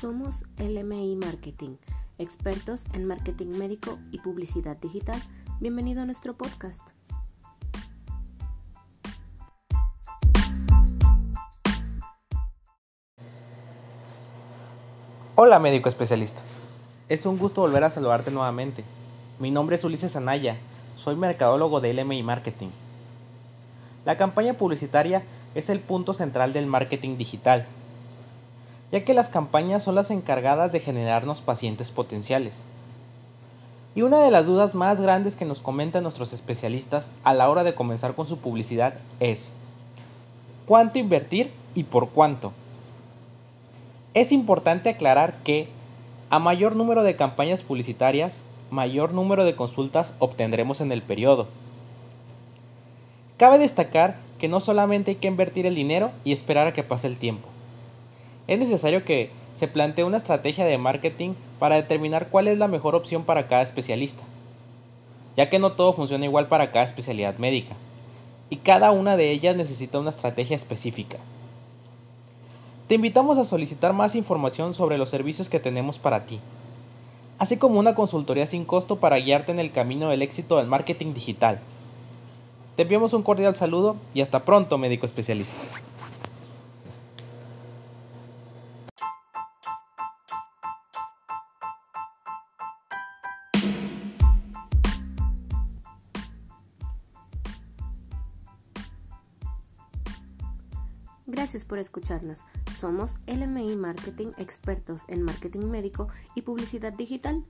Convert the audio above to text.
Somos LMI Marketing, expertos en marketing médico y publicidad digital. Bienvenido a nuestro podcast. Hola médico especialista. Es un gusto volver a saludarte nuevamente. Mi nombre es Ulises Anaya, soy mercadólogo de LMI Marketing. La campaña publicitaria es el punto central del marketing digital, ya que las campañas son las encargadas de generarnos pacientes potenciales. Y una de las dudas más grandes que nos comentan nuestros especialistas a la hora de comenzar con su publicidad es, ¿cuánto invertir y por cuánto? Es importante aclarar que a mayor número de campañas publicitarias, mayor número de consultas obtendremos en el periodo. Cabe destacar que no solamente hay que invertir el dinero y esperar a que pase el tiempo. Es necesario que se plantee una estrategia de marketing para determinar cuál es la mejor opción para cada especialista, ya que no todo funciona igual para cada especialidad médica, y cada una de ellas necesita una estrategia específica. Te invitamos a solicitar más información sobre los servicios que tenemos para ti, así como una consultoría sin costo para guiarte en el camino del éxito del marketing digital. Te enviamos un cordial saludo y hasta pronto, médico especialista. Gracias por escucharnos. Somos LMI Marketing, expertos en marketing médico y publicidad digital.